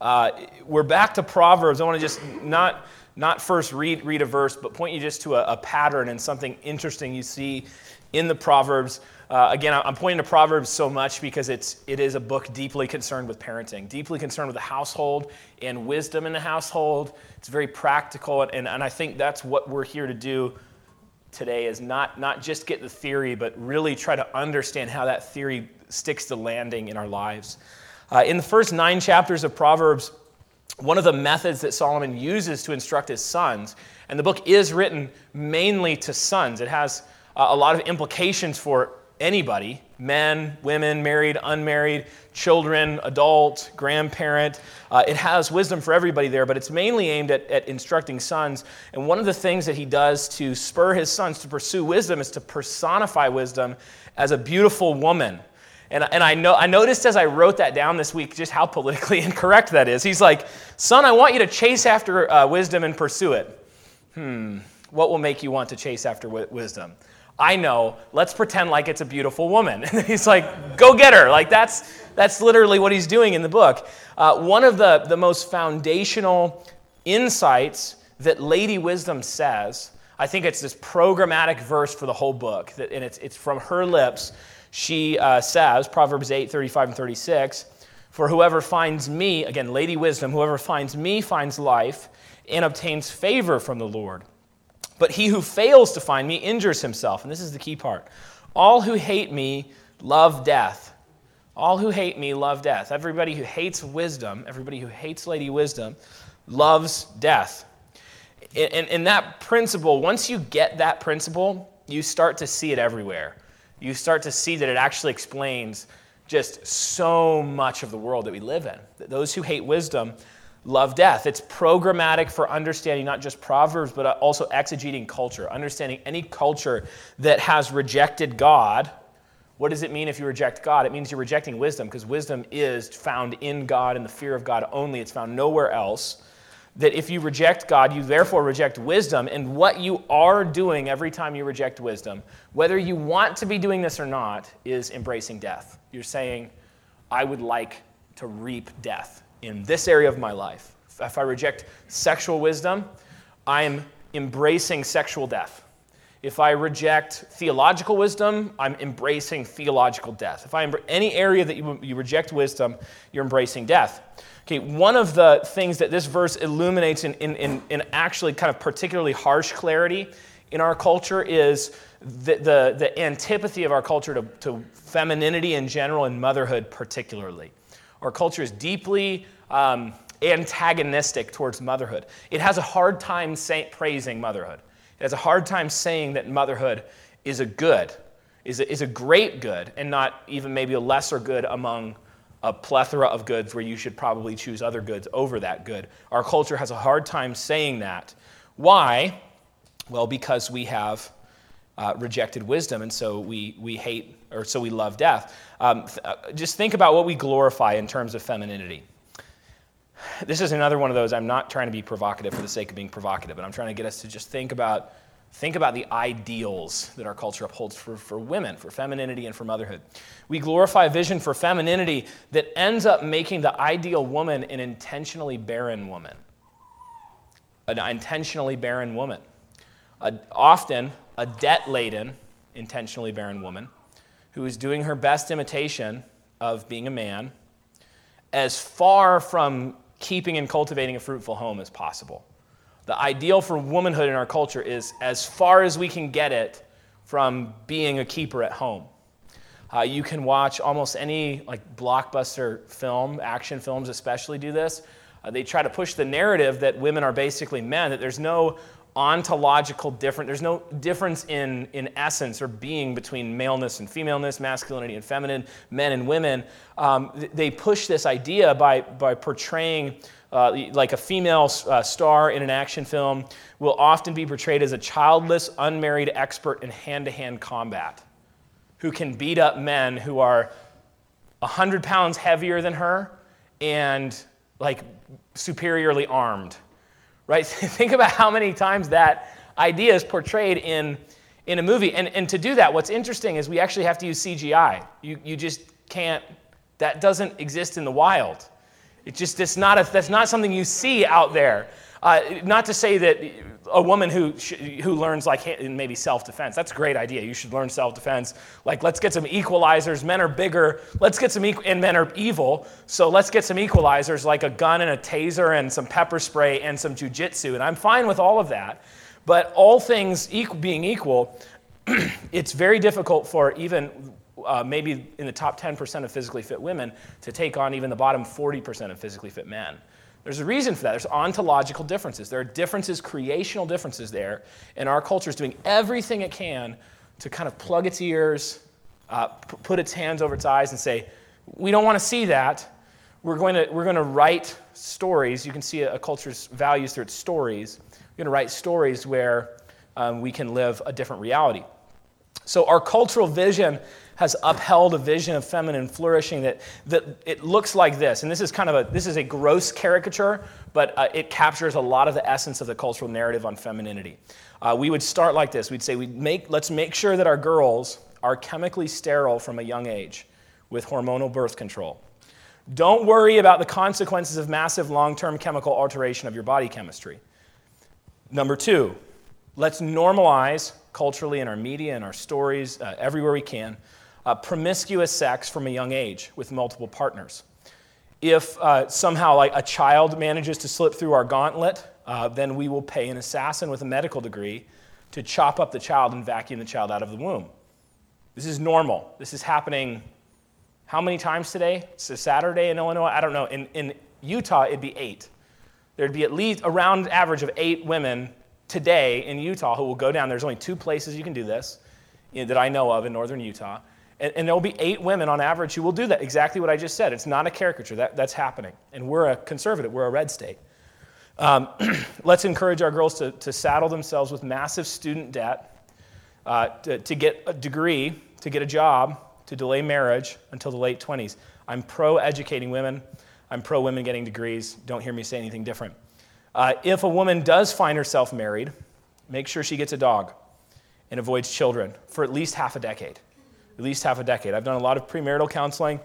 Uh, we're back to Proverbs. I want to just not, not first read, read a verse, but point you just to a, a pattern and something interesting you see in the Proverbs. Uh, again, I'm pointing to Proverbs so much because it's, it is a book deeply concerned with parenting, deeply concerned with the household and wisdom in the household. It's very practical, and, and I think that's what we're here to do today is not, not just get the theory, but really try to understand how that theory sticks to landing in our lives. Uh, in the first nine chapters of Proverbs, one of the methods that Solomon uses to instruct his sons, and the book is written mainly to sons, it has uh, a lot of implications for anybody men, women, married, unmarried, children, adult, grandparent. Uh, it has wisdom for everybody there, but it's mainly aimed at, at instructing sons. And one of the things that he does to spur his sons to pursue wisdom is to personify wisdom as a beautiful woman. And, and I, I noticed as I wrote that down this week just how politically incorrect that is. He's like, Son, I want you to chase after uh, wisdom and pursue it. Hmm, what will make you want to chase after w- wisdom? I know, let's pretend like it's a beautiful woman. And he's like, go get her. Like, that's, that's literally what he's doing in the book. Uh, one of the, the most foundational insights that Lady Wisdom says, I think it's this programmatic verse for the whole book, that, and it's, it's from her lips. She uh, says, Proverbs 8, 35 and 36, For whoever finds me, again, Lady Wisdom, whoever finds me finds life and obtains favor from the Lord. But he who fails to find me injures himself. And this is the key part. All who hate me love death. All who hate me love death. Everybody who hates wisdom, everybody who hates Lady Wisdom, loves death. And, and, that principle, once you get that principle, you start to see it everywhere. You start to see that it actually explains just so much of the world that we live in. That those who hate wisdom love death. It's programmatic for understanding not just Proverbs, but uh, also exegeting culture, understanding any culture that has rejected God. What does it mean if you reject God? It means you're rejecting wisdom because wisdom is found in God and the fear of God only. It's found nowhere else. That if you reject God, you therefore reject wisdom. And what you are doing every time you reject wisdom, whether you want to be doing this or not, is embracing death. You're saying, I would like to reap death in this area of my life. If I reject sexual wisdom, I'm embracing sexual death. If I reject theological wisdom, I'm embracing theological death. If I any area that you, you reject wisdom, you're embracing death. Okay, one of the things that this verse illuminates in, in, in, in actually kind of particularly harsh clarity in our culture is the, the, the antipathy of our culture to, to femininity in general and motherhood particularly. Our culture is deeply um, antagonistic towards motherhood. It has a hard time say, praising motherhood. It has a hard time saying that motherhood is a good, is a, is a great good, and not even maybe a lesser good among a plethora of goods where you should probably choose other goods over that good. Our culture has a hard time saying that. Why? Well, because we have uh, rejected wisdom, and so we, we hate, or so we love death. Um, th- uh, just think about what we glorify in terms of femininity this is another one of those i'm not trying to be provocative for the sake of being provocative but i'm trying to get us to just think about think about the ideals that our culture upholds for, for women for femininity and for motherhood. We glorify a vision for femininity that ends up making the ideal woman an intentionally barren woman. An intentionally barren woman. A, often a debt-laden intentionally barren woman who is doing her best imitation of being a man as far from keeping and cultivating a fruitful home as possible. The ideal for womanhood in our culture is as far as we can get it from being a keeper at home. Uh, you can watch almost any like blockbuster film, action films especially do this. Uh, they try to push the narrative that women are basically men, that there's no ontological difference. There's no difference in, in essence or being between maleness and femaleness, masculinity and feminine, men and women. Um, they push this idea by, by portraying uh, like a female uh, star in an action film will often be portrayed as a childless, unmarried expert in hand to hand combat who can beat up men who are 100 pounds heavier than her and like superiorly armed right? Think about how many times that idea is portrayed in, in a movie. And, and to do that, what's interesting is we actually have to use CGI. You, you just can't, that doesn't exist in the wild. It's just it's not a, that's not something you see out there. Uh, not to say that a woman who, who learns like maybe self-defense that's a great idea. You should learn self-defense. Like let's get some equalizers. Men are bigger. Let's get some and men are evil. So let's get some equalizers like a gun and a taser and some pepper spray and some jujitsu and i'm fine with all of that. But all things being equal it's very difficult for even uh, maybe in the top 10% of physically fit women to take on even the bottom 40% of physically fit men there's a reason for that. There's ontological differences. There are differences, creational differences there. And our culture is doing everything it can to kind of plug its ears, uh, p- put its hands over its eyes, and say, we don't want to see that. We're going to, we're going to write stories. You can see a, a culture's values through its stories. We're going to write stories where um, we can live a different reality. So, our cultural vision has upheld a vision of feminine flourishing that, that it looks like this. And this is kind of a, this is a gross caricature, but uh, it captures a lot of the essence of the cultural narrative on femininity. Uh, we would start like this. We'd say, we'd make, let's make sure that our girls are chemically sterile from a young age with hormonal birth control. Don't worry about the consequences of massive long term chemical alteration of your body chemistry. Number two, let's normalize culturally in our media and our stories, uh, everywhere we can, uh, promiscuous sex from a young age with multiple partners. If uh, somehow like a child manages to slip through our gauntlet, uh, then we will pay an assassin with a medical degree to chop up the child and vacuum the child out of the womb. This is normal. This is happening how many times today? It's a Saturday in Illinois. I don't know. In, in Utah, it'd be eight. There'd be at least around average of eight women today in Utah who will go down. There's only two places you can do this that I know of in northern Utah. And, and there will be eight women on average who will do that, exactly what I just said. It's not a caricature, that, that's happening. And we're a conservative, we're a red state. Um, let's encourage our girls to, to saddle themselves with massive student debt, uh, to, to get a degree, to get a job, to delay marriage until the late 20s. I'm pro educating women. I'm pro women getting degrees. Don't hear me say anything different. Uh, if a woman does find herself married, make sure she gets a dog and avoids children for at least half a decade at least half a decade. I've done a lot of premarital counseling.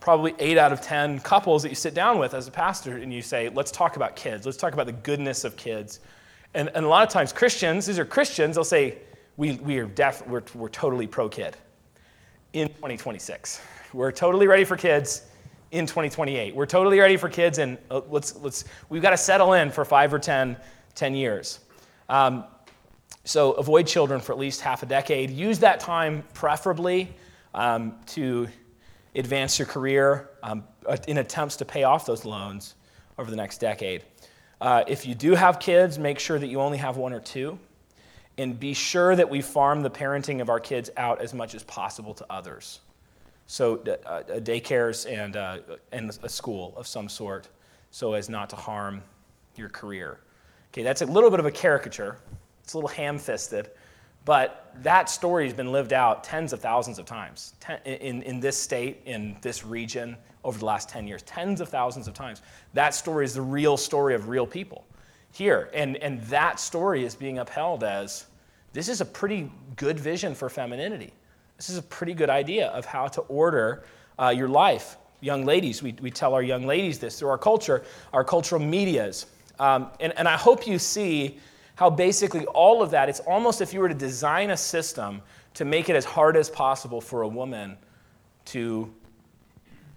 Probably eight out of 10 couples that you sit down with as a pastor and you say, let's talk about kids. Let's talk about the goodness of kids. And, and a lot of times, Christians, these are Christians, they'll say, we, we are def- we're, we're totally pro kid in 2026. We're totally ready for kids in 2028. We're totally ready for kids, and uh, let's, let's, we've got to settle in for five or 10, 10 years. Um, so avoid children for at least half a decade. Use that time preferably um, to advance your career um, in attempts to pay off those loans over the next decade. Uh, if you do have kids, make sure that you only have one or two. And be sure that we farm the parenting of our kids out as much as possible to others. So, uh daycares and, uh, and a school of some sort, so as not to harm your career. Okay, that's a little bit of a caricature. It's a little ham fisted, but that story has been lived out tens of thousands of times ten, in, in this state, in this region, over the last 10 years. Tens of thousands of times. That story is the real story of real people here. And, and that story is being upheld as this is a pretty good vision for femininity. This is a pretty good idea of how to order uh, your life. Young ladies, we, we tell our young ladies this through our culture, our cultural medias. Um, and, and I hope you see how basically all of that, it's almost if you were to design a system to make it as hard as possible for a woman to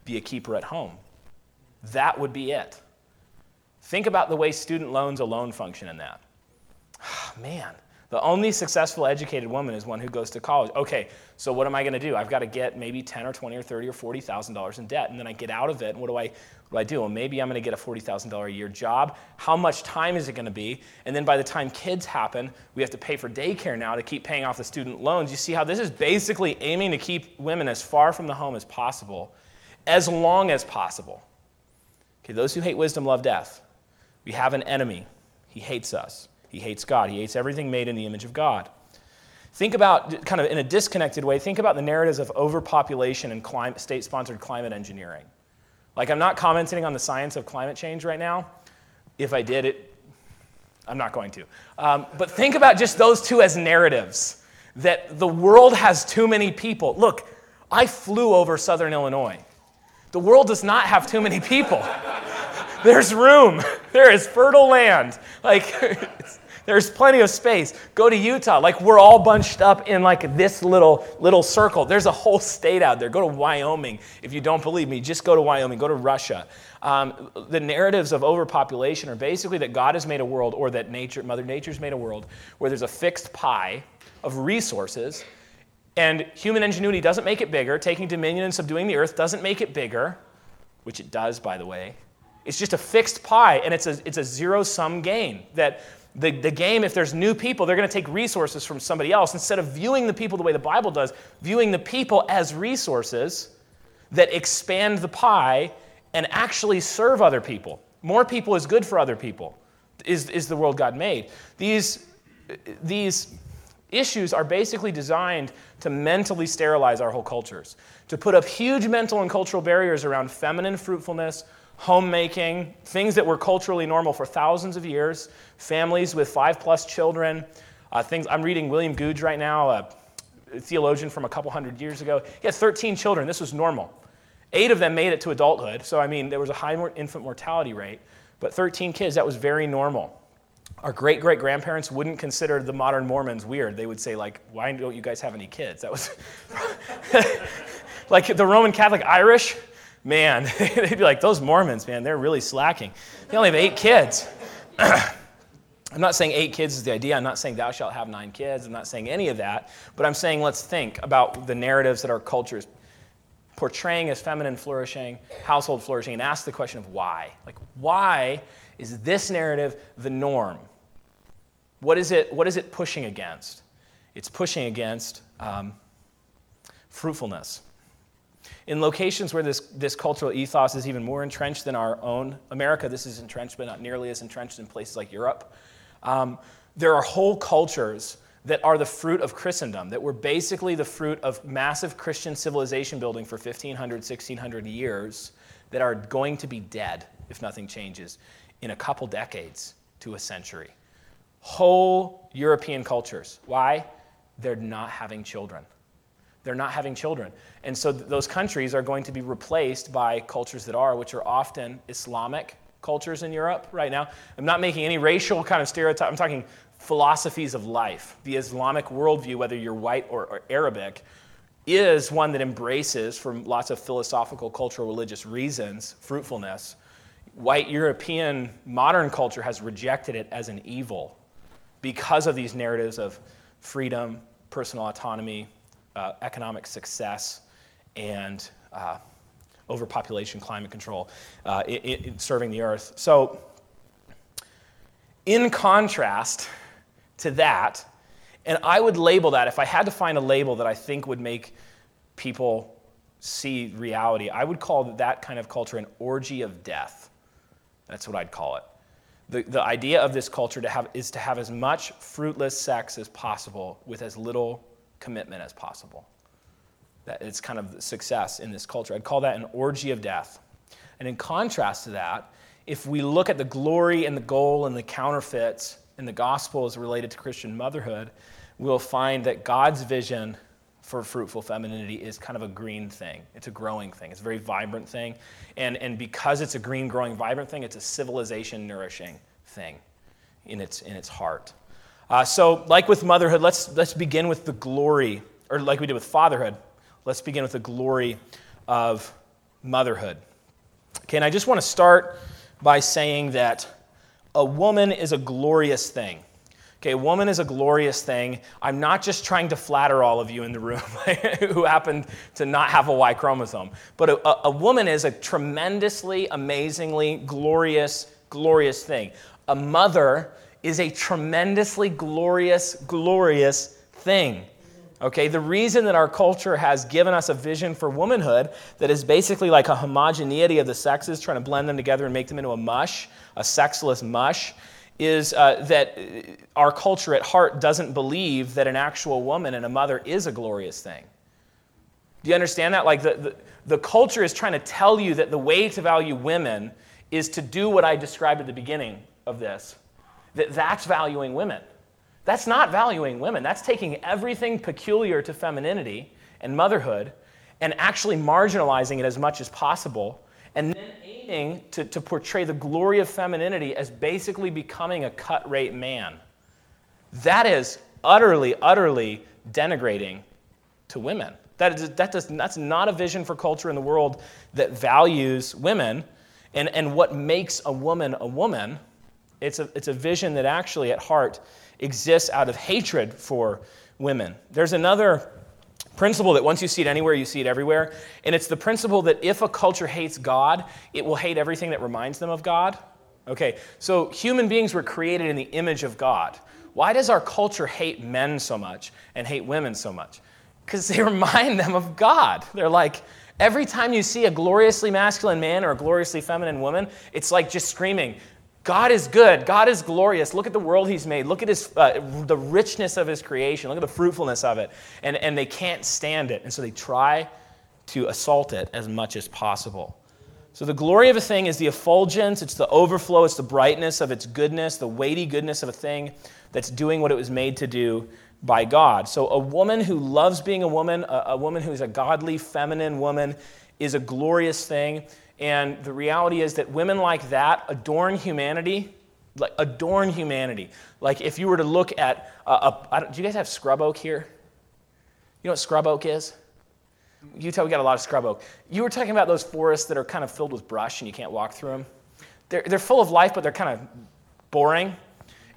be a keeper at home. That would be it. Think about the way student loans alone function in that. Oh, Man, the only successful educated woman is one who goes to college. Okay, so what am I going to do? I've got to get maybe 10 or 20 or 30 or 40,000 dollars in debt and then I get out of it and what do I what do I do? Well, maybe I'm going to get a $40,000 a year job. How much time is it going to be? And then by the time kids happen, we have to pay for daycare now to keep paying off the student loans. You see how this is basically aiming to keep women as far from the home as possible, as long as possible. Okay, those who hate wisdom love death. We have an enemy. He hates us. He hates God. He hates everything made in the image of God. Think about, kind of in a disconnected way, think about the narratives of overpopulation and climate, state sponsored climate engineering. Like, I'm not commenting on the science of climate change right now. If I did it, I'm not going to. Um, but think about just those two as narratives that the world has too many people. Look, I flew over southern Illinois. The world does not have too many people. There's room. There is fertile land. Like, there's plenty of space. Go to Utah. Like, we're all bunched up in like this little, little circle. There's a whole state out there. Go to Wyoming. If you don't believe me, just go to Wyoming. Go to Russia. Um, the narratives of overpopulation are basically that God has made a world, or that nature, Mother Nature's made a world, where there's a fixed pie of resources and human ingenuity doesn't make it bigger. Taking dominion and subduing the earth doesn't make it bigger, which it does, by the way. It's just a fixed pie, and it's a, it's a zero sum game. That the, the game, if there's new people, they're going to take resources from somebody else. Instead of viewing the people the way the Bible does, viewing the people as resources that expand the pie and actually serve other people. More people is good for other people, is, is the world God made. These, these issues are basically designed to mentally sterilize our whole cultures, to put up huge mental and cultural barriers around feminine fruitfulness, homemaking, things that were culturally normal for thousands of years, families with five plus children. Uh, things I'm reading William Gouge right now, a theologian from a couple hundred years ago. He had 13 children. This was normal. Eight of them made it to adulthood. So, I mean, there was a high infant mortality rate, but 13 kids, that was very normal our great great grandparents wouldn't consider the modern Mormons weird. They would say, like, why don't you guys have any kids? That was like the Roman Catholic Irish, man, they'd be like, those Mormons, man, they're really slacking. They only have eight kids. I'm not saying eight kids is the idea. I'm not saying thou shalt have nine kids. I'm not saying any of that. But I'm saying let's think about the narratives that our culture is portraying as feminine flourishing, household flourishing, and ask the question of why. Like, why is this narrative the norm? What is it, what is it pushing against? It's pushing against um, fruitfulness. In locations where this, this cultural ethos is even more entrenched than our own America, this is entrenched, but not nearly as entrenched in places like Europe. Um, there are whole cultures that are the fruit of Christendom, that were basically the fruit of massive Christian civilization building for 1,500, 1,600 years, that are going to be dead if nothing changes in a couple decades to a century. Whole European cultures. Why? They're not having children. They're not having children. And so th- those countries are going to be replaced by cultures that are, which are often Islamic cultures in Europe right now. I'm not making any racial kind of stereotype. I'm talking philosophies of life. The Islamic worldview, whether you're white or, or Arabic, is one that embraces, for lots of philosophical, cultural, religious reasons, fruitfulness white European modern culture has rejected it as an evil because of these narratives of freedom, personal autonomy, uh, economic success, and uh, overpopulation, climate control, uh, it, it, serving the earth. So, in contrast to that, and I would label that, if I had to find a label that I think would make people see reality, I would call that kind of culture an orgy of death. That's what I'd call it. The, the idea of this culture to have, is to have as much fruitless sex as possible with as little commitment as possible. That it's kind of success in this culture. I'd call that an orgy of death. And in contrast to that, if we look at the glory and the goal and the counterfeits in the gospel as related to Christian motherhood, we'll find that God's vision for fruitful femininity is kind of a green thing. It's a growing thing. It's a very vibrant thing. And, and because it's a green, growing, vibrant thing, it's a civilization nourishing thing in its, in its heart. Uh, so, like with motherhood, let's, let's begin with the glory, or like we did with fatherhood, let's begin with the glory of motherhood. Okay, and I just want to start by saying that a woman is a glorious thing. Okay, woman is a glorious thing. I'm not just trying to flatter all of you in the room who happen to not have a Y chromosome, but a, a, woman is a tremendously, amazingly glorious, glorious thing. A mother is a tremendously glorious, glorious thing. Okay, the reason that our culture has given us a vision for womanhood that is basically like a homogeneity of the sexes, trying to blend them together and make them into a mush, a sexless mush, is uh, that our culture at heart doesn't believe that an actual woman and a mother is a glorious thing. Do you understand that? Like the, the, the, culture is trying to tell you that the way to value women is to do what I described at the beginning of this. That that's valuing women. That's not valuing women. That's taking everything peculiar to femininity and motherhood and actually marginalizing it as much as possible and then aiming to, to portray the glory of femininity as basically becoming a cut rate man. That is utterly, utterly denigrating to women. That is, that does, that's not a vision for culture in the world that values women. And, and what makes a woman a woman, it's a, it's a vision that actually at heart exists out of hatred for women. There's another principle that once you see it anywhere, you see it everywhere. And it's the principle that if a culture hates God, it will hate everything that reminds them of God. Okay, so human beings were created in the image of God. Why does our culture hate men so much and hate women so much? Because they remind them of God. They're like, every time you see a gloriously masculine man or a gloriously feminine woman, it's like just screaming, God is good. God is glorious. Look at the world He's made. Look at his, uh, the richness of His creation. Look at the fruitfulness of it. And, and they can't stand it. And so they try to assault it as much as possible. So the glory of a thing is the effulgence, it's the overflow, it's the brightness of its goodness, the weighty goodness of a thing that's doing what it was made to do by God. So a woman who loves being a woman, a, a woman who's a godly, feminine woman, is a glorious thing. And the reality is that women like that adorn humanity, like adorn humanity. Like if you were to look at, uh, a, a, do you guys have scrub oak here? You know what scrub oak is? Utah, we got a lot of scrub oak. You were talking about those forests that are kind of filled with brush and you can't walk through them. They're, they're full of life, but they're kind of boring.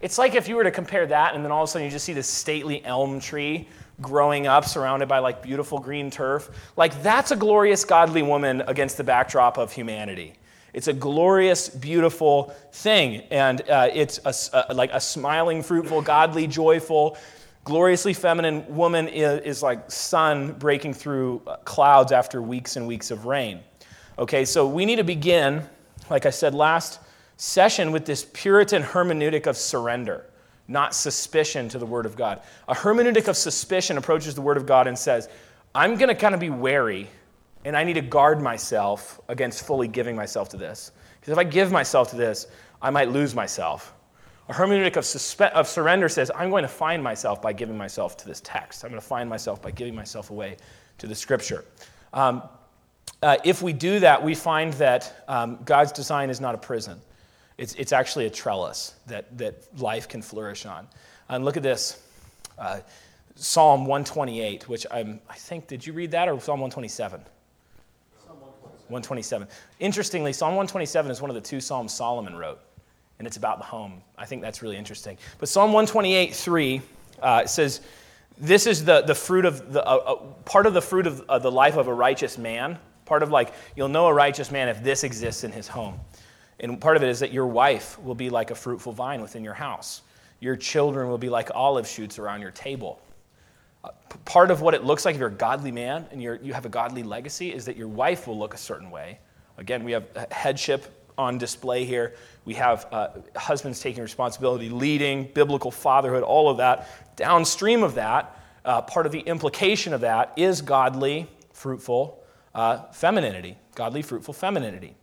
It's like if you were to compare that and then all of a sudden you just see this stately elm tree growing up surrounded by like beautiful green turf. Like that's a glorious godly woman against the backdrop of humanity. It's a glorious, beautiful thing. And uh, it's a, a, like a smiling, fruitful, godly, joyful, gloriously feminine woman is, is like sun breaking through uh, clouds after weeks and weeks of rain. Okay, so we need to begin, like I said last session, with this Puritan hermeneutic of surrender not suspicion to the Word of God. A hermeneutic of suspicion approaches the Word of God and says, I'm going to kind of be wary, and I need to guard myself against fully giving myself to this. Because if I give myself to this, I might lose myself. A hermeneutic of, suspe- of surrender says, I'm going to find myself by giving myself to this text. I'm going to find myself by giving myself away to the Scripture. Um, uh, if we do that, we find that um, God's design is not a prison. It's, it's actually a trellis that, that life can flourish on. And look at this uh, Psalm 128, which I'm, I think, did you read that or Psalm 127? 127. Interestingly, Psalm 127 is one of the two Psalms Solomon wrote, and it's about the home. I think that's really interesting. But Psalm 128, 3 uh, says, This is the, the fruit of the, uh, uh, part of the fruit of uh, the life of a righteous man. Part of like, you'll know a righteous man if this exists in his home. And part of it is that your wife will be like a fruitful vine within your house. Your children will be like olive shoots around your table. Part of what it looks like if you're a godly man and you're, you have a godly legacy is that your wife will look a certain way. Again, we have headship on display here. We have uh, husbands taking responsibility, leading, biblical fatherhood, all of that. Downstream of that, uh, part of the implication of that is godly, fruitful uh, femininity. Godly, fruitful femininity.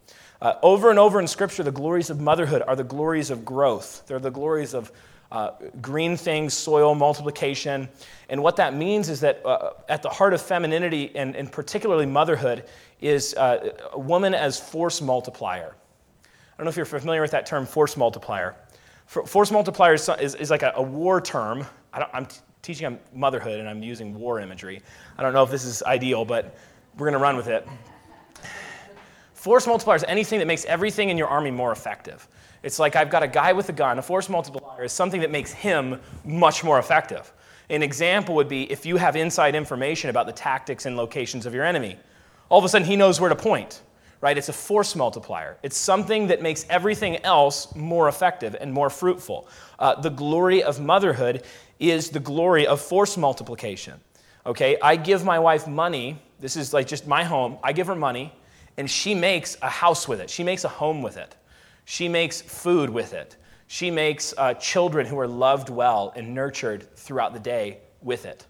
Uh, over and over in Scripture, the glories of motherhood are the glories of growth. They're the glories of uh, green things, soil, multiplication. And what that means is that uh, at the heart of femininity, and, and particularly motherhood, is uh, a woman as force multiplier. I don't know if you're familiar with that term, force multiplier. Force multiplier is, is, is like a, a, war term. I am t- teaching on motherhood and I'm using war imagery. I don't know if this is ideal, but we're going to run with it. Force multiplier is anything that makes everything in your army more effective. It's like I've got a guy with a gun. A force multiplier is something that makes him much more effective. An example would be if you have inside information about the tactics and locations of your enemy. All of a sudden, he knows where to point, right? It's a force multiplier. It's something that makes everything else more effective and more fruitful. Uh, the glory of motherhood is the glory of force multiplication. Okay, I give my wife money. This is like just my home. I give her money and she makes a house with it. She makes a home with it. She makes food with it. She makes uh, children who are loved well and nurtured throughout the day with it.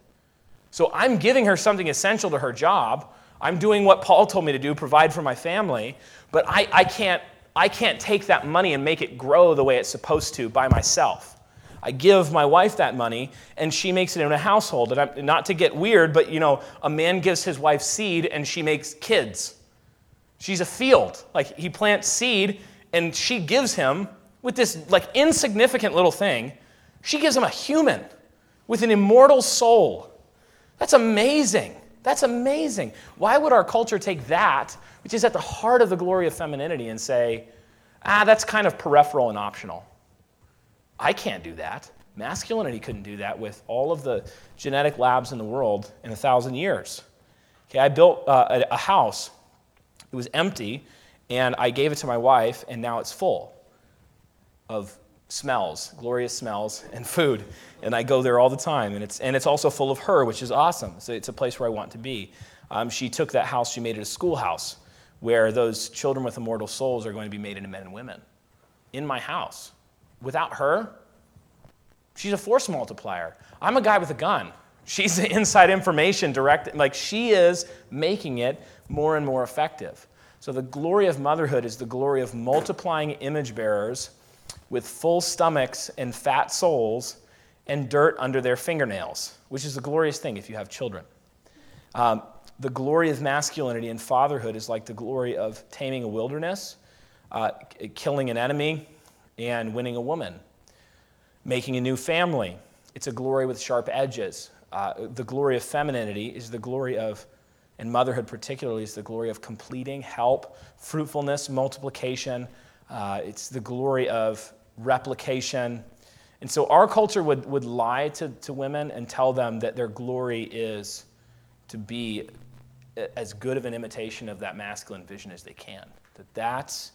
So I'm giving her something essential to her job. I'm doing what Paul told me to do, provide for my family, but I, I, can't, I can't take that money and make it grow the way it's supposed to by myself. I give my wife that money, and she makes it in a household. And I'm, not to get weird, but you know, a man gives his wife seed, and she makes kids. She's a field. Like he plants seed and she gives him with this like insignificant little thing, she gives him a human with an immortal soul. That's amazing. That's amazing. Why would our culture take that, which is at the heart of the glory of femininity, and say, ah, that's kind of peripheral and optional? I can't do that. Masculinity couldn't do that with all of the genetic labs in the world in a thousand years. Okay, I built uh, a, a house. It was empty, and I gave it to my wife, and now it's full of smells, glorious smells, and food. And I go there all the time. And it's, and it's also full of her, which is awesome. So it's a place where I want to be. Um, she took that house, she made it a schoolhouse where those children with immortal souls are going to be made into men and women in my house. Without her, she's a force multiplier. I'm a guy with a gun. She's the inside information direct, like she is making it more and more effective. So the glory of motherhood is the glory of multiplying image bearers with full stomachs and fat souls and dirt under their fingernails, which is a glorious thing if you have children. Um, the glory of masculinity and fatherhood is like the glory of taming a wilderness, uh, killing an enemy, and winning a woman, making a new family. It's a glory with sharp edges. Uh, the glory of femininity is the glory of, and motherhood particularly, is the glory of completing, help, fruitfulness, multiplication. Uh, it's the glory of replication. And so our culture would, would lie to, to women and tell them that their glory is to be as good of an imitation of that masculine vision as they can. That that's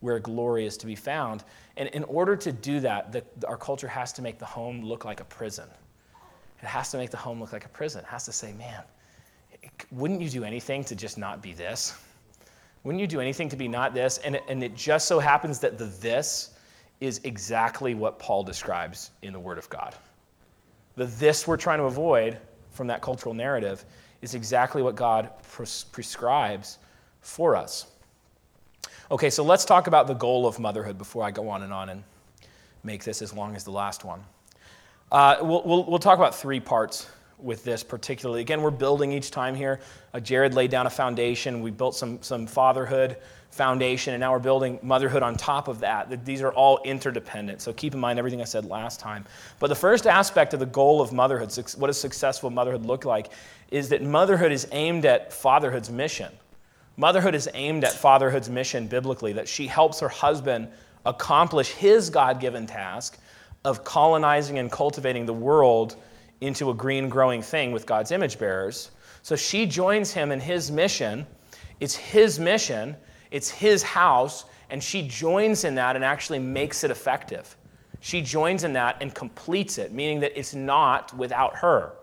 where glory is to be found. And in order to do that, the, our culture has to make the home look like a prison. It has to make the home look like a prison. It has to say, man, wouldn't you do anything to just not be this? Wouldn't you do anything to be not this? And it, and it just so happens that the this is exactly what Paul describes in the Word of God. The this we're trying to avoid from that cultural narrative is exactly what God pres- prescribes for us. Okay, so let's talk about the goal of motherhood before I go on and on and make this as long as the last one. Uh, we'll, we'll, we'll talk about three parts with this particularly. Again, we're building each time here. Uh, Jared laid down a foundation. We built some, some fatherhood foundation, and now we're building motherhood on top of that. These are all interdependent. So keep in mind everything I said last time. But the first aspect of the goal of motherhood, what does successful motherhood look like, is that motherhood is aimed at fatherhood's mission. Motherhood is aimed at fatherhood's mission biblically, that she helps her husband accomplish his God given task of colonizing and cultivating the world into a green growing thing with God's image bearers. So she joins him in his mission. It's his mission, it's his house, and she joins in that and actually makes it effective. She joins in that and completes it, meaning that it's not without her.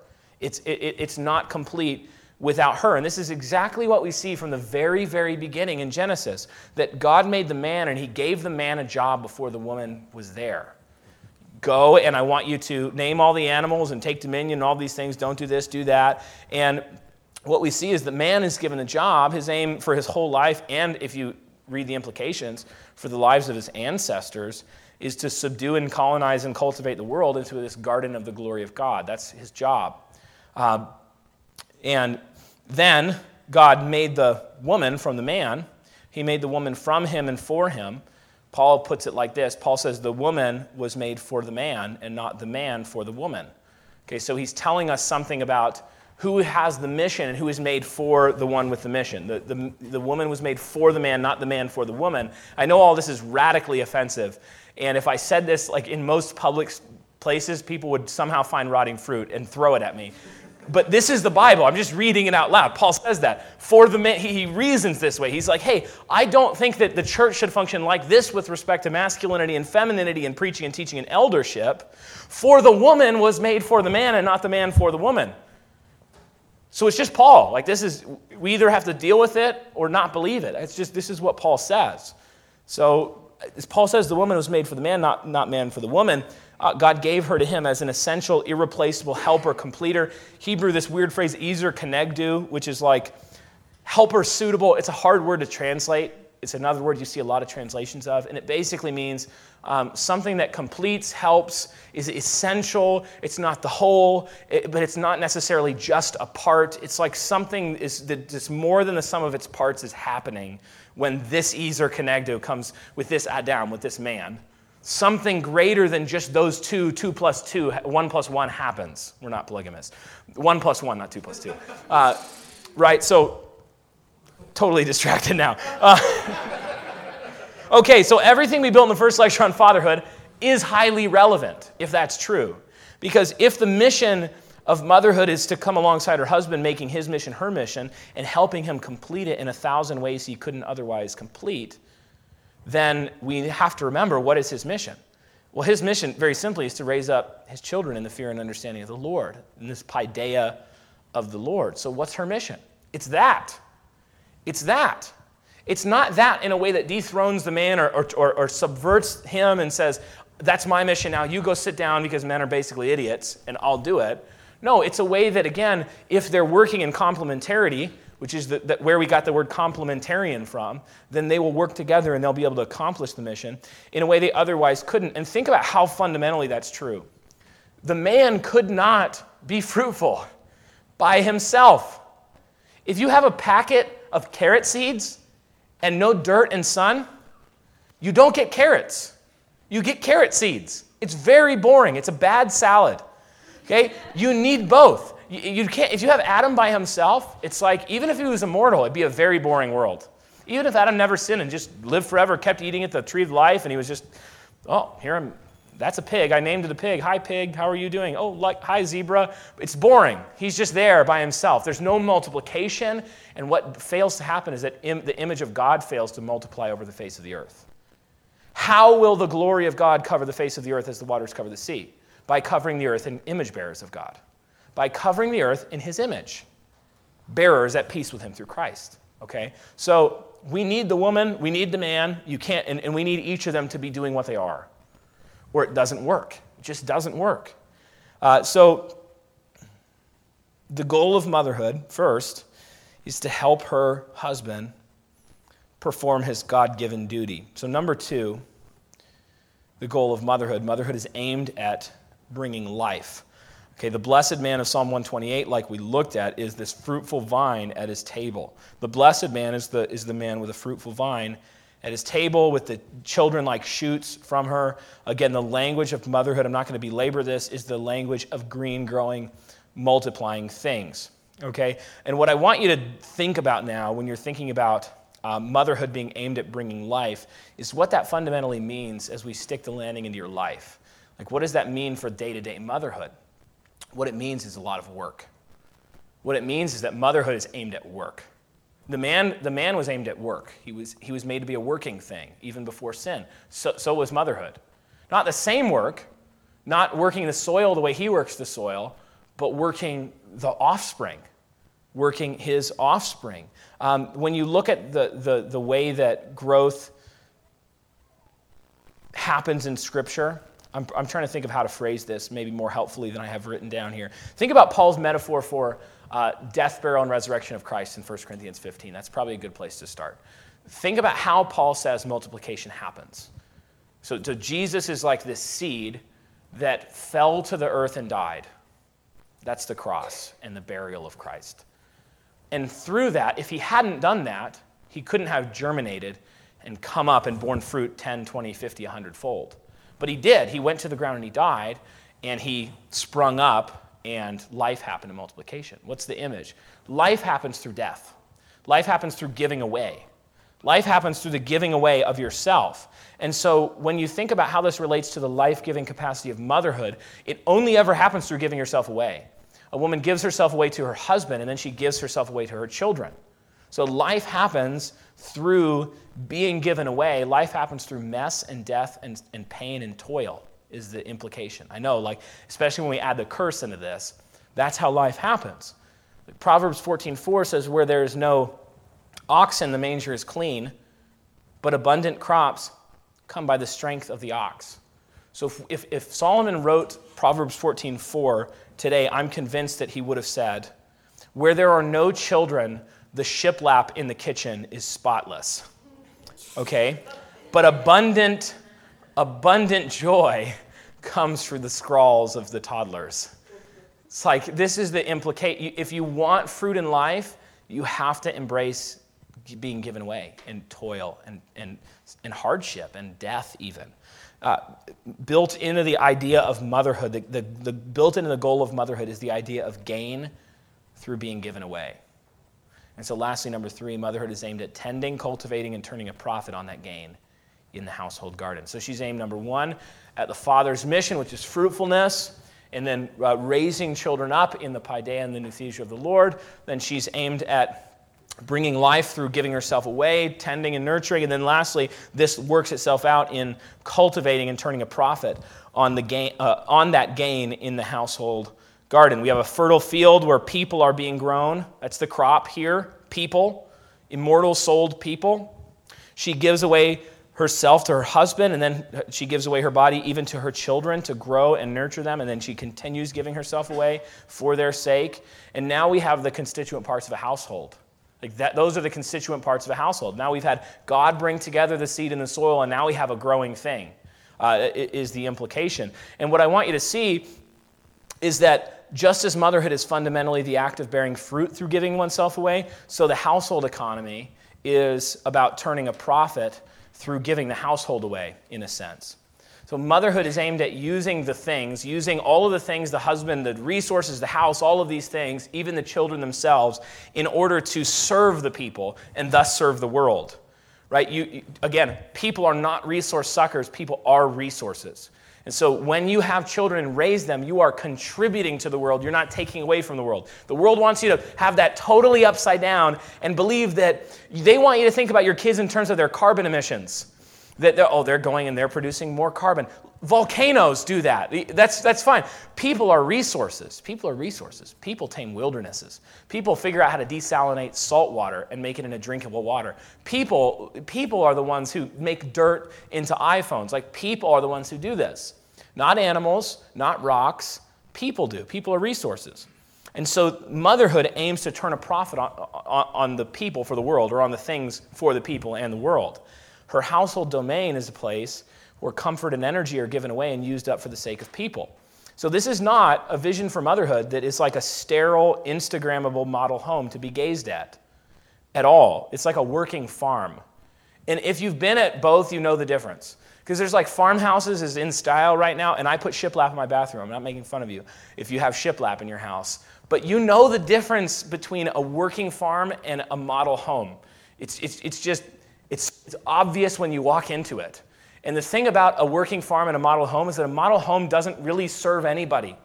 It's, it, it's not complete without her. And this is exactly what we see from the very, very beginning in Genesis that God made the man and he gave the man a job before the woman was there. Go and I want you to name all the animals and take dominion and all these things. Don't do this, do that. And what we see is that man is given a job, his aim for his whole life, and if you read the implications for the lives of his ancestors, is to subdue and colonize and cultivate the world into this garden of the glory of God. That's his job. Um, and then God made the woman from the man. He made the woman from him and for him. Paul puts it like this Paul says, The woman was made for the man and not the man for the woman. Okay, so he's telling us something about who has the mission and who is made for the one with the mission. The, the, the woman was made for the man, not the man for the woman. I know all this is radically offensive. And if I said this like in most public places, people would somehow find rotting fruit and throw it at me. But this is the Bible. I'm just reading it out loud. Paul says that. For the man, he, reasons this way. He's like, hey, I don't think that the church should function like this with respect to masculinity and femininity and preaching and teaching and eldership. For the woman was made for the man and not the man for the woman. So it's just Paul. Like, this is, we either have to deal with it or not believe it. It's just, this is what Paul says. So, as Paul says, the woman was made for the man, not, not man for the woman uh, God gave her to him as an essential, irreplaceable helper, completer. Hebrew, this weird phrase, ezer kenegdo, which is like helper suitable. It's a hard word to translate it's another word you see a lot of translations of, and it basically means um, something that completes, helps, is essential. It's not the whole, it, but it's not necessarily just a part. It's like something is that's more than the sum of its parts is happening when this ezer kenegdo comes with this Adam, with this man. Something greater than just those two, two plus two, one plus one happens. We're not polygamous. One plus one, not two plus two. Uh, right, so totally distracted now. Uh, okay, so everything we built in the first lecture on fatherhood is highly relevant, if that's true. Because if the mission of motherhood is to come alongside her husband, making his mission her mission, and helping him complete it in a thousand ways he couldn't otherwise complete, then we have to remember what is his mission. Well, his mission, very simply, is to raise up his children in the fear and understanding of the Lord, in this paideia of the Lord. So, what's her mission? It's that. It's that. It's not that in a way that dethrones the man or, or, or, or subverts him and says, That's my mission now. You go sit down because men are basically idiots and I'll do it. No, it's a way that, again, if they're working in complementarity, which is the, the, where we got the word complementarian from, then they will work together and they'll be able to accomplish the mission in a way they otherwise couldn't. And think about how fundamentally that's true. The man could not be fruitful by himself. If you have a packet of carrot seeds and no dirt and sun, you don't get carrots. You get carrot seeds. It's very boring. It's a bad salad. Okay? You need both. You, can't, if you have Adam by himself, it's like, even if he was immortal, it'd be a very boring world. Even if Adam never sinned and just lived forever, kept eating at the tree of life, and he was just, oh, here I'm, that's a pig. I named it a pig. Hi, pig. How are you doing? Oh, like, hi, zebra. It's boring. He's just there by himself. There's no multiplication. And what fails to happen is that Im- the image of God fails to multiply over the face of the earth. How will the glory of God cover the face of the earth as the waters cover the sea? by covering the earth in image bearers of God, by covering the earth in his image, bearers at peace with him through Christ. Okay? So we need the woman, we need the man, you can't, and, and we need each of them to be doing what they are, or it doesn't work. It just doesn't work. Uh, so the goal of motherhood, first, is to help her husband perform his God given duty. So, number two, the goal of motherhood motherhood is aimed at bringing life. Okay, the blessed man of Psalm 128, like we looked at, is this fruitful vine at his table. The blessed man is the, is the man with a fruitful vine at his table with the children like shoots from her. Again, the language of motherhood, I'm not going to belabor this, is the language of green, growing, multiplying things. Okay? And what I want you to think about now when you're thinking about uh, motherhood being aimed at bringing life is what that fundamentally means as we stick the landing into your life. Like, what does that mean for day to day motherhood? What it means is a lot of work. What it means is that motherhood is aimed at work. The man, the man was aimed at work. He was, he was made to be a working thing, even before sin. So, so was motherhood. Not the same work, not working the soil the way he works the soil, but working the offspring, working his offspring. Um, when you look at the, the, the way that growth happens in Scripture, I'm, I'm trying to think of how to phrase this maybe more helpfully than I have written down here. Think about Paul's metaphor for uh, death, burial, and resurrection of Christ in 1 Corinthians 15. That's probably a good place to start. Think about how Paul says multiplication happens. So, so Jesus is like this seed that fell to the earth and died. That's the cross and the burial of Christ. And through that, if he hadn't done that, he couldn't have germinated and come up and borne fruit 10, 20, 50, 100 fold. But he did. He went to the ground and he died, and he sprung up, and life happened in multiplication. What's the image? Life happens through death, life happens through giving away. Life happens through the giving away of yourself. And so when you think about how this relates to the life giving capacity of motherhood, it only ever happens through giving yourself away. A woman gives herself away to her husband, and then she gives herself away to her children. So life happens through being given away. Life happens through mess and death and, and pain and toil, is the implication. I know, like, especially when we add the curse into this, that's how life happens. Proverbs 14:4 says, Where there is no oxen, the manger is clean, but abundant crops come by the strength of the ox. So if, if, if Solomon wrote Proverbs 14:4 today, I'm convinced that he would have said, Where there are no children, the shiplap in the kitchen is spotless. Okay? But abundant, abundant joy comes through the scrawls of the toddlers. It's like this is the implicate. If you want fruit in life, you have to embrace being given away and toil and, and, and hardship and death, even. Uh, built into the idea of motherhood, the, the, the, built into the goal of motherhood is the idea of gain through being given away. And so, lastly, number three, motherhood is aimed at tending, cultivating, and turning a profit on that gain in the household garden. So, she's aimed, number one, at the father's mission, which is fruitfulness, and then uh, raising children up in the paideia and the nouthesia of the Lord. Then she's aimed at bringing life through giving herself away, tending and nurturing. And then lastly, this works itself out in cultivating and turning a profit on, the gain, uh, on that gain in the household garden. We have a fertile field where people are being grown. That's the crop here people, immortal souled people. She gives away herself to her husband, and then she gives away her body even to her children to grow and nurture them, and then she continues giving herself away for their sake. And now we have the constituent parts of a household. Like that, those are the constituent parts of a household. Now we've had God bring together the seed and the soil, and now we have a growing thing, uh, is the implication. And what I want you to see is that just as motherhood is fundamentally the act of bearing fruit through giving oneself away, so the household economy is about turning a profit through giving the household away, in a sense. So, motherhood is aimed at using the things, using all of the things the husband, the resources, the house, all of these things, even the children themselves, in order to serve the people and thus serve the world. Right? You, again, people are not resource suckers, people are resources. And so when you have children and raise them, you are contributing to the world. You're not taking away from the world. The world wants you to have that totally upside down and believe that they want you to think about your kids in terms of their carbon emissions. That they're, oh, they're going and they're producing more carbon. Volcanoes do that. That's, that's fine. People are resources. People are resources. People tame wildernesses. People figure out how to desalinate salt water and make it into drinkable water. People, people are the ones who make dirt into iPhones. Like, people are the ones who do this. Not animals, not rocks. People do. People are resources. And so, motherhood aims to turn a profit on, on, on the people for the world, or on the things for the people and the world. Her household domain is a place where comfort and energy are given away and used up for the sake of people. So, this is not a vision for motherhood that is like a sterile, Instagrammable model home to be gazed at at all. It's like a working farm. And if you've been at both, you know the difference. Because there's like farmhouses is in style right now, and I put shiplap in my bathroom. I'm not making fun of you if you have shiplap in your house. But you know the difference between a working farm and a model home. It's, it's, it's just it's, it's obvious when you walk into it. And the thing about a working farm and a model home is that a model home doesn't really serve anybody.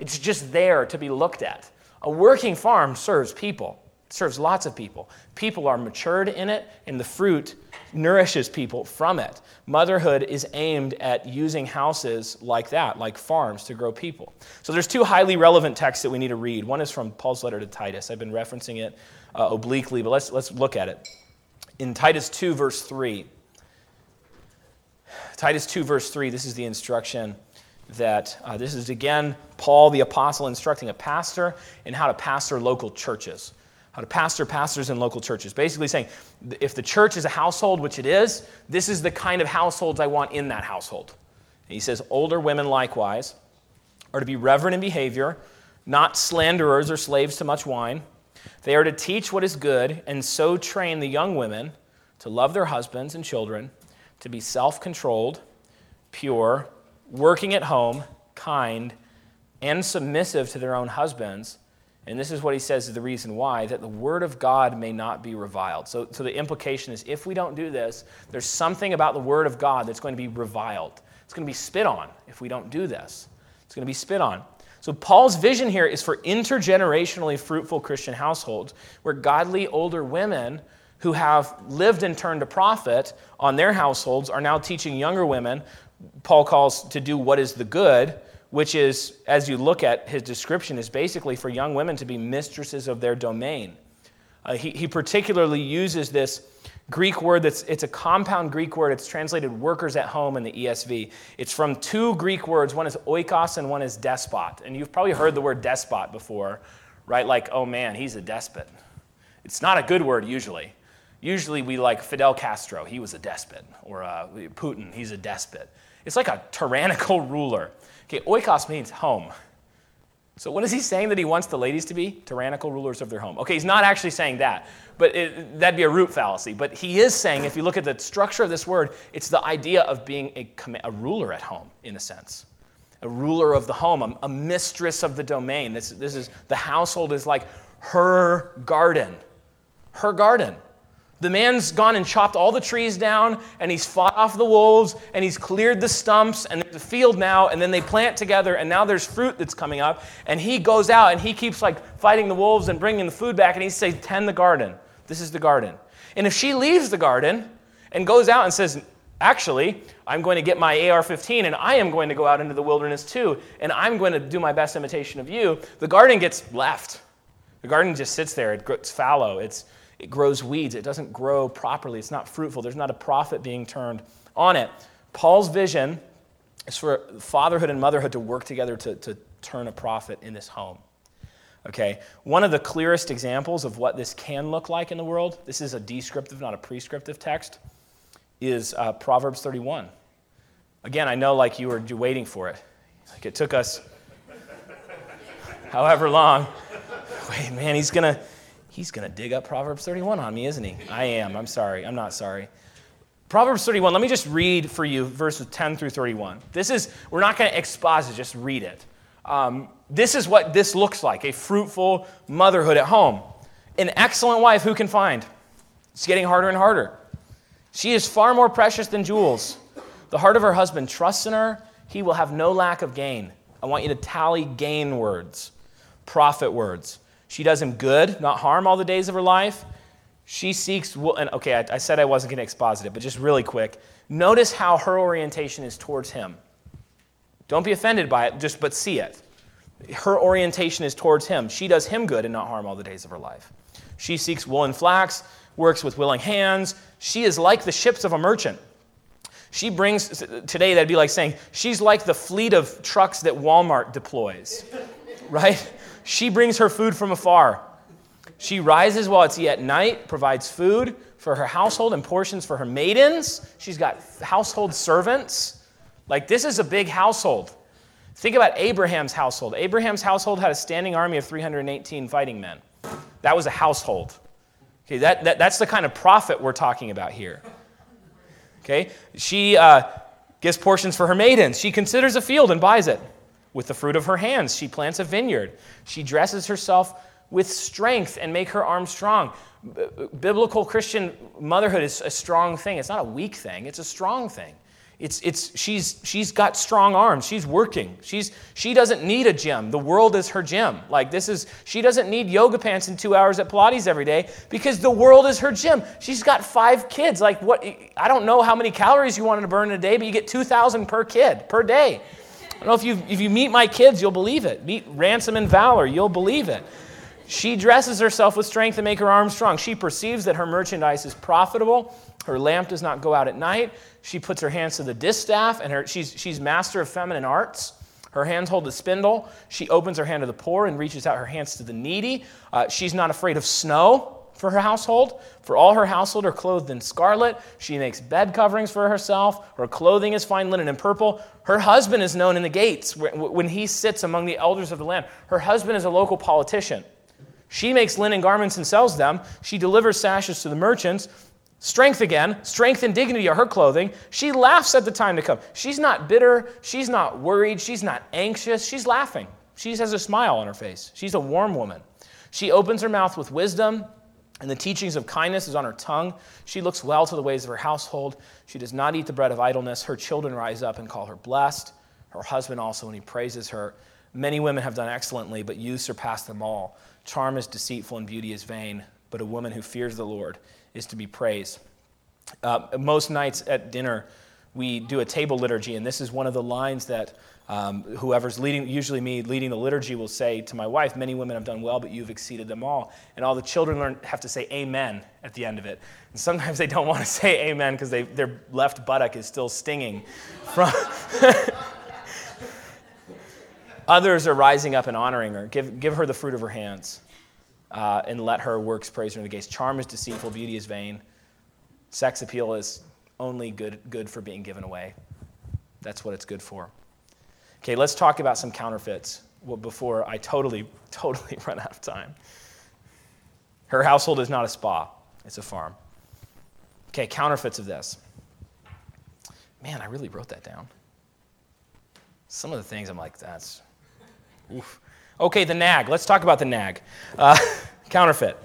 It's just there to be looked at. A working farm serves people, serves lots of people. People are matured in it, and the fruit nourishes people from it. Motherhood is aimed at using houses like that, like farms, to grow people. So there's two highly relevant texts that we need to read. One is from Paul's letter to Titus. I've been referencing it uh, obliquely, but let's, let's look at it in Titus 2, verse 3. Titus 2, verse 3, this is the instruction that uh, this is again Paul the apostle instructing a pastor in how to pastor local churches, how to pastor pastors in local churches. Basically saying, if the church is a household, which it is, this is the kind of households I want in that household. And he says, older women likewise are to be reverent in behavior, not slanderers or slaves to much wine they are to teach what is good and so train the young women to love their husbands and children, to be self controlled, pure, working at home, kind, and submissive to their own husbands. And this is what he says is the reason why that the word of God may not be reviled. So, so the implication is if we don't do this, there's something about the word of God that's going to be reviled. It's going to be spit on if we don't do this. It's going to be spit on. So, Paul's vision here is for intergenerationally fruitful Christian households where godly older women who have lived and turned a profit on their households are now teaching younger women, Paul calls to do what is the good, which is, as you look at his description, is basically for young women to be mistresses of their domain. Uh, he, he particularly uses this Greek word that's it's a compound Greek word. It's translated workers at home in the ESV. It's from two Greek words. One is oikos and one is despot. And you've probably heard the word despot before, right? Like, oh man, he's a despot. It's not a good word usually. Usually we like Fidel Castro, he was a despot, or uh, Putin, he's a despot. It's like a tyrannical ruler. Okay, oikos means home. So, what is he saying that he wants the ladies to be? Tyrannical rulers of their home. Okay, he's not actually saying that, but it, that'd be a root fallacy. But he is saying, if you look at the structure of this word, it's the idea of being a, a ruler at home, in a sense. A ruler of the home, a, a mistress of the domain. This, this is, the household is like her garden. Her garden. The man's gone and chopped all the trees down, and he's fought off the wolves, and he's cleared the stumps, and there's a field now, and then they plant together, and now there's fruit that's coming up. And he goes out and he keeps like fighting the wolves and bringing the food back, and he says, Tend the garden. This is the garden. And if she leaves the garden and goes out and says, Actually, I'm going to get my AR 15 and I am going to go out into the wilderness too, and I'm going to do my best imitation of you, the garden gets left. The garden just sits there, it's fallow, it's it grows weeds. It doesn't grow properly. It's not fruitful. There's not a profit being turned on it. Paul's vision is for fatherhood and motherhood to work together to, to turn a profit in this home. Okay, one of the clearest examples of what this can look like in the world, this is a descriptive, not a prescriptive text, is uh, Proverbs 31. Again, I know like you were waiting for it. Like it took us however long. Wait, man, he's to he's going to dig up Proverbs 31 on me, isn't he? I am. I'm sorry. I'm not sorry. Proverbs 31, let me just read for you verses 10 through 31. This is, we're not going to exposit, just read it. Um, this is what this looks like a fruitful motherhood at home. An excellent wife, who can find? It's getting harder and harder. She is far more precious than jewels. The heart of her husband trusts in her, he will have no lack of gain. I want you to tally gain words, profit words. She does him good, not harm, all the days of her life. She seeks, wool, and okay, I, I said I wasn't going to exposit it, but just really quick. Notice how her orientation is towards him. Don't be offended by it, just but see it. Her orientation is towards him. She does him good and not harm all the days of her life. She seeks wool and flax, works with willing hands. She is like the ships of a merchant. She brings, today that'd be like saying, she's like the fleet of trucks that Walmart deploys, right? She brings her food from afar. She rises while it's yet night, provides food for her household and portions for her maidens. She's got household servants. Like, this is a big household. Think about Abraham's household. Abraham's household had a standing army of 318 fighting men. That was a household. Okay, that, that, that's the kind of profit we're talking about here. Okay, she uh, gives portions for her maidens. She considers a field and buys it. With the fruit of her hands, she plants a vineyard. She dresses herself with strength and make her arms strong. B- biblical Christian motherhood is a strong thing. It's not a weak thing, it's a strong thing. It's, it's, she's, she's got strong arms. She's working. She's, she doesn't need a gym. The world is her gym. Like this is, she doesn't need yoga pants and two hours at Pilates every day because the world is her gym. She's got five kids. Like what, I don't know how many calories you wanted to burn in a day, but you get 2,000 per kid per day. I don't know if you, if you meet my kids, you'll believe it. Meet Ransom and Valor, you'll believe it. She dresses herself with strength to make her arms strong. She perceives that her merchandise is profitable. Her lamp does not go out at night. She puts her hands to the distaff, and her, she's, she's master of feminine arts. Her hands hold the spindle. She opens her hand to the poor and reaches out her hands to the needy. Uh, she's not afraid of snow for her household. For all her household are clothed in scarlet. She makes bed coverings for herself. Her clothing is fine linen and purple. Her husband is known in the gates when he sits among the elders of the land. Her husband is a local politician. She makes linen garments and sells them. She delivers sashes to the merchants. Strength again, strength and dignity are her clothing. She laughs at the time to come. She's not bitter. She's not worried. She's not anxious. She's laughing. She has a smile on her face. She's a warm woman. She opens her mouth with wisdom and the teachings of kindness is on her tongue. She looks well to the ways of her household. She does not eat the bread of idleness. Her children rise up and call her blessed. Her husband also, when he praises her. Many women have done excellently, but you surpass them all. Charm is deceitful and beauty is vain, but a woman who fears the Lord is to be praised. Uh, most nights at dinner, we do a table liturgy, and this is one of the lines that um, whoever's leading, usually me leading the liturgy, will say to my wife, Many women have done well, but you've exceeded them all. And all the children learn, have to say amen at the end of it. And sometimes they don't want to say amen because their left buttock is still stinging from. Others are rising up and honoring her. Give, give her the fruit of her hands. uh, and let her works praise her in the gates. Charm is deceitful, beauty is vain. Sex appeal is only good, good for being given away. That's what it's good for. Okay, let's talk about some counterfeits well, before I totally, totally run out of time. Her household is not a spa, it's a farm. Okay, counterfeits of this. Man, I really wrote that down. Some of the things I'm like, that's. Oof. Okay, the nag. Let's talk about the nag. Uh, counterfeit.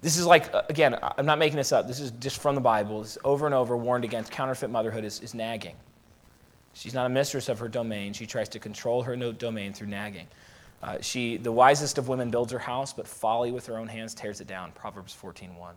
This is like, uh, again, I'm not making this up. This is just from the Bible. It's over and over warned against counterfeit motherhood is, is nagging. She's not a mistress of her domain. She tries to control her domain through nagging. Uh, she, the wisest of women builds her house, but folly with her own hands tears it down. Proverbs 14.1.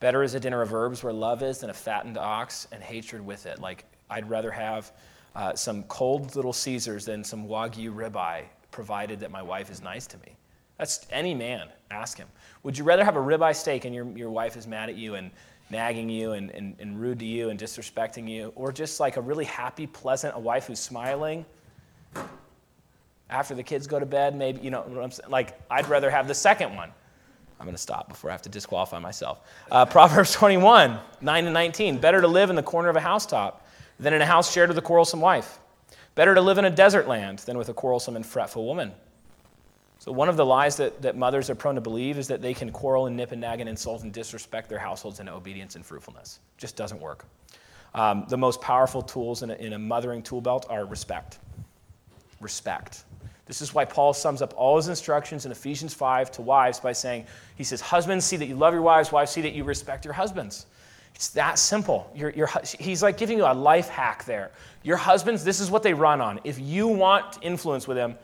Better is a dinner of herbs where love is than a fattened ox and hatred with it. Like, I'd rather have uh, some cold little Caesars than some Wagyu ribeye, provided that my wife is nice to me. That's any man. Ask him. Would you rather have a ribeye steak and your, your wife is mad at you and nagging you and, and, and rude to you and disrespecting you, or just like a really happy, pleasant, a wife who's smiling? After the kids go to bed, maybe, you know what I'm saying? Like, I'd rather have the second one. I'm going to stop before I have to disqualify myself. Uh, Proverbs 21, 9 and 19. Better to live in the corner of a housetop than in a house shared with a quarrelsome wife. Better to live in a desert land than with a quarrelsome and fretful woman. So, one of the lies that, that mothers are prone to believe is that they can quarrel and nip and nag and insult and disrespect their households into obedience and fruitfulness. Just doesn't work. Um, the most powerful tools in a, in a mothering tool belt are respect. Respect. This is why Paul sums up all his instructions in Ephesians 5 to wives by saying, he says, Husbands, see that you love your wives. Wives, see that you respect your husbands. It's that simple. You're, you're, he's like giving you a life hack there. Your husbands, this is what they run on. If you want influence with them,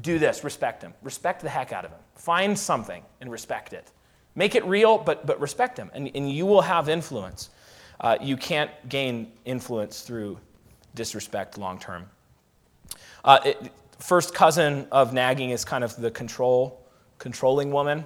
do this respect him. Respect the heck out of him. Find something and respect it. Make it real, but, but respect him, and, and you will have influence. Uh, you can't gain influence through disrespect long term. Uh, first cousin of nagging is kind of the control, controlling woman.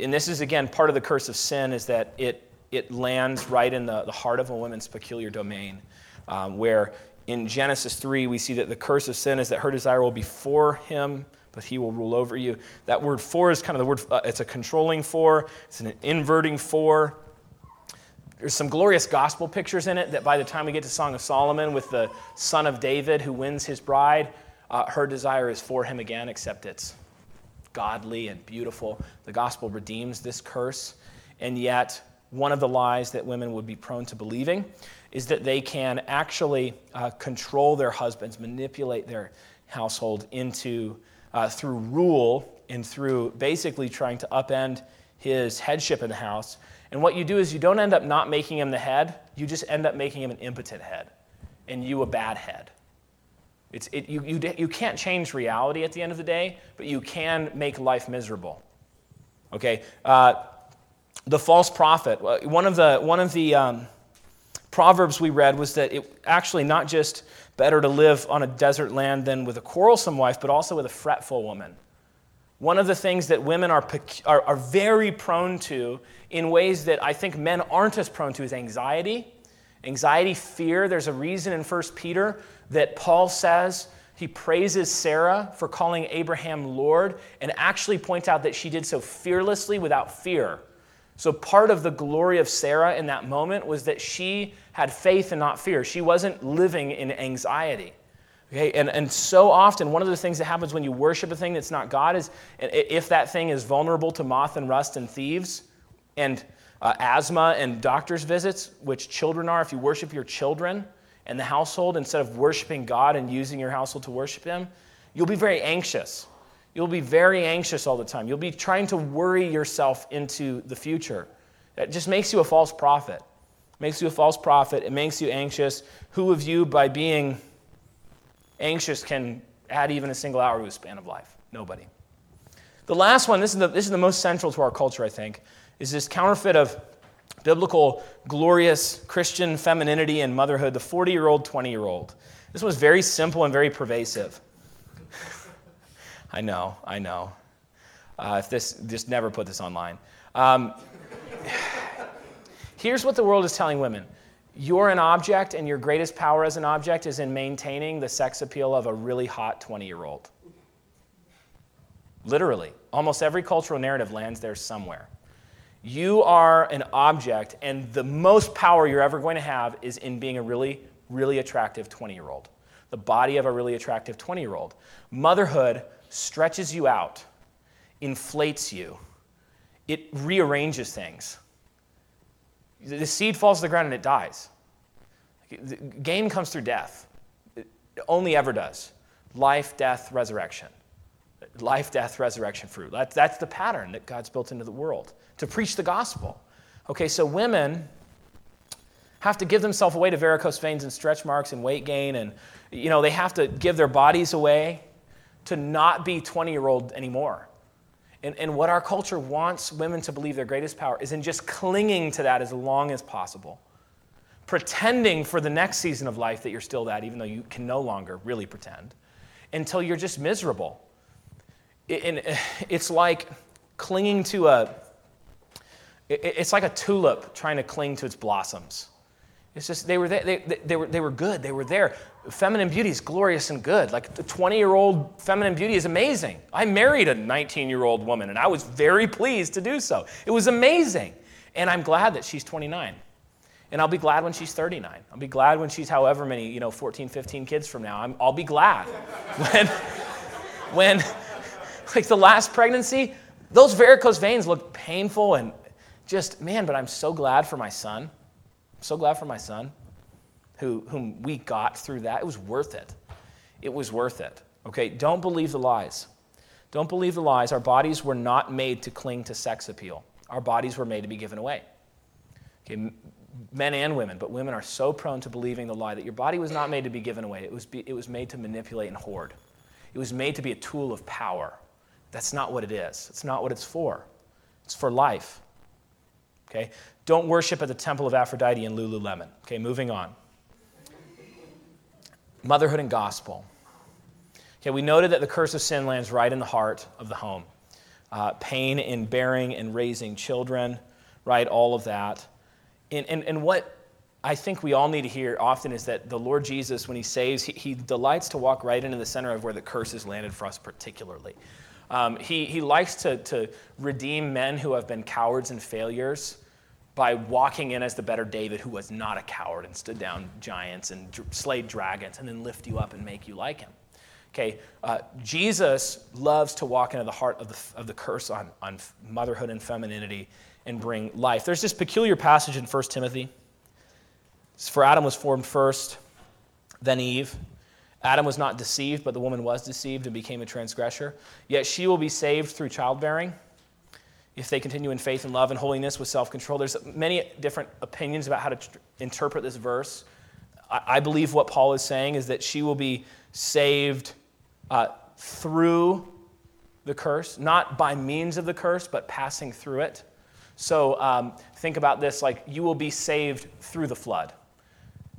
And this is, again, part of the curse of sin is that it, it lands right in the, the heart of a woman's peculiar domain, um, where in Genesis 3, we see that the curse of sin is that her desire will be for him, but he will rule over you. That word for is kind of the word, uh, it's a controlling for, it's an inverting for. There's some glorious gospel pictures in it that by the time we get to Song of Solomon with the son of David who wins his bride, uh, her desire is for him again, except it's godly and beautiful. The gospel redeems this curse. And yet, one of the lies that women would be prone to believing is that they can actually uh, control their husbands, manipulate their household into uh, through rule and through basically trying to upend his headship in the house. And what you do is you don't end up not making him the head, you just end up making him an impotent head and you a bad head. It's, it, you, you, you can't change reality at the end of the day, but you can make life miserable. Okay? Uh, the false prophet, one of the, one of the um, Proverbs we read was that it actually not just better to live on a desert land than with a quarrelsome wife, but also with a fretful woman. One of the things that women are, are, are very prone to in ways that I think men aren't as prone to is anxiety. Anxiety, fear. There's a reason in 1 Peter that Paul says he praises Sarah for calling Abraham Lord and actually points out that she did so fearlessly without fear. So, part of the glory of Sarah in that moment was that she had faith and not fear. She wasn't living in anxiety. Okay, and, and so often, one of the things that happens when you worship a thing that's not God is if that thing is vulnerable to moth and rust and thieves and uh, asthma and doctor's visits, which children are, if you worship your children and the household instead of worshiping God and using your household to worship Him, you'll be very anxious. You'll be very anxious all the time. You'll be trying to worry yourself into the future. That just makes you a false prophet. makes you a false prophet. It makes you anxious. Who of you, by being anxious, can add even a single hour to a span of life? Nobody. The last one, this is the, this is the most central to our culture, I think, is this counterfeit of biblical, glorious Christian femininity and motherhood, the 40 year old, 20 year old. This was very simple and very pervasive. I know, I know. Uh, if this, just never put this online. Um, here's what the world is telling women you're an object, and your greatest power as an object is in maintaining the sex appeal of a really hot 20 year old. literally. Almost every cultural narrative lands there somewhere. You are an object, and the most power you're ever going to have is in being a really, really attractive 20 year old. The body of a really attractive 20 year old. Motherhood stretches you out, inflates you, it rearranges things. The seed falls to the ground and it dies. Gain comes through death. It only ever does. Life, death, resurrection. Life, death, resurrection, fruit. That's, that's the pattern that God's built into the world to preach the gospel. Okay, so women have to give themselves away to varicose veins and stretch marks and weight gain, and you know they have to give their bodies away to not be 20 year old anymore. And, and what our culture wants women to believe their greatest power is in just clinging to that as long as possible pretending for the next season of life that you're still that, even though you can no longer really pretend, until you're just miserable. And it's like clinging to a, it's like a tulip trying to cling to its blossoms. It's just, they were, there, they, they, were, they were good. They were there. Feminine beauty is glorious and good. Like the 20 year old feminine beauty is amazing. I married a 19 year old woman and I was very pleased to do so. It was amazing. And I'm glad that she's 29. And I'll be glad when she's 39. I'll be glad when she's however many, you know, 14, 15 kids from now. i will be glad. when, when, like the last pregnancy, those varicose veins look painful and just, man, but I'm so glad for my son. I'm so glad for my son who, whom we got through that. It was worth it. It was worth it. Okay, don't believe the lies. Don't believe the lies. Our bodies were not made to cling to sex appeal, our bodies were made to be given away. Okay, men and women, but women are so prone to believing the lie that your body was not made to be given away. It was, be, it was made to manipulate and hoard. It was made to be a tool of power. That's not what it is. It's not what it's for. It's for life. Okay? Don't worship at the temple of Aphrodite in Lululemon. Okay, moving on. Motherhood and gospel. Okay, we noted that the curse of sin lands right in the heart of the home. Uh, pain in bearing and raising children, right? All of that. And, and, and what I think we all need to hear often is that the Lord Jesus, when He saves, He, he delights to walk right into the center of where the curse is landed for us, particularly. Um, he, he likes to, to redeem men who have been cowards and failures by walking in as the better David, who was not a coward and stood down giants and slayed dragons, and then lift you up and make you like him. Okay, uh, Jesus loves to walk into the heart of the, of the curse on, on motherhood and femininity and bring life. There's this peculiar passage in 1 Timothy. For Adam was formed first, then Eve. Adam was not deceived, but the woman was deceived and became a transgressor. Yet she will be saved through childbearing if they continue in faith and love and holiness with self control. There's many different opinions about how to tr- interpret this verse. I-, I believe what Paul is saying is that she will be saved uh, through the curse, not by means of the curse, but passing through it. So um, think about this like you will be saved through the flood.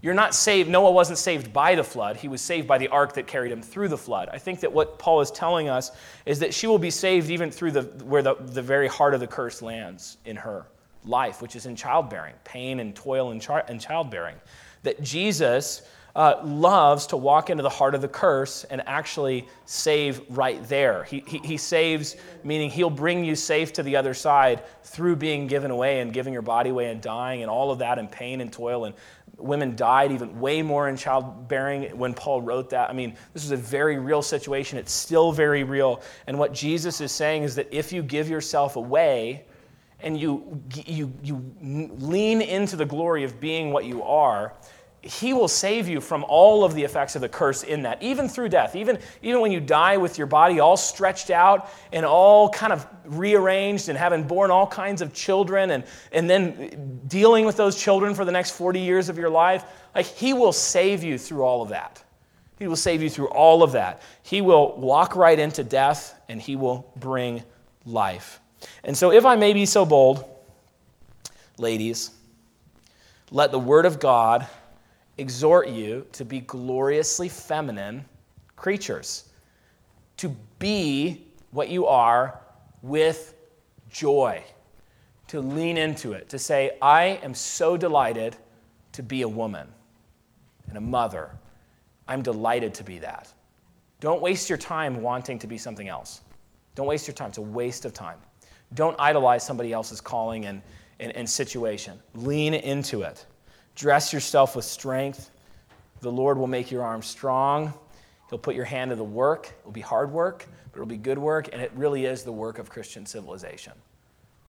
You're not saved, Noah wasn't saved by the flood. He was saved by the ark that carried him through the flood. I think that what Paul is telling us is that she will be saved even through the, where the, the very heart of the curse lands in her life, which is in childbearing, pain and toil and, char- in childbearing. That Jesus uh, loves to walk into the heart of the curse and actually save right there. He, he, he, saves, meaning he'll bring you safe to the other side through being given away and giving your body away and dying and all of that and pain and toil. And women died even way more in childbearing when Paul wrote that. I mean, this is a very real situation. It's still very real. And what Jesus is saying is that if you give yourself away, and you, you, you lean into the glory of being what you are, he will save you from all of the effects of the curse in that, even through death. Even, even when you die with your body all stretched out and all kind of rearranged and having born all kinds of children and, and then dealing with those children for the next 40 years of your life, like he will save you through all of that. He will save you through all of that. He will walk right into death and he will bring life. And so, if I may be so bold, ladies, let the word of God exhort you to be gloriously feminine creatures, to be what you are with joy, to lean into it, to say, I am so delighted to be a woman and a mother. I'm delighted to be that. Don't waste your time wanting to be something else. Don't waste your time. It's a waste of time. Don't idolize somebody else's calling and, and, and situation. Lean into it. Dress yourself with strength. The Lord will make your arms strong. He'll put your hand to the work. It'll be hard work, but it'll be good work, and it really is the work of Christian civilization.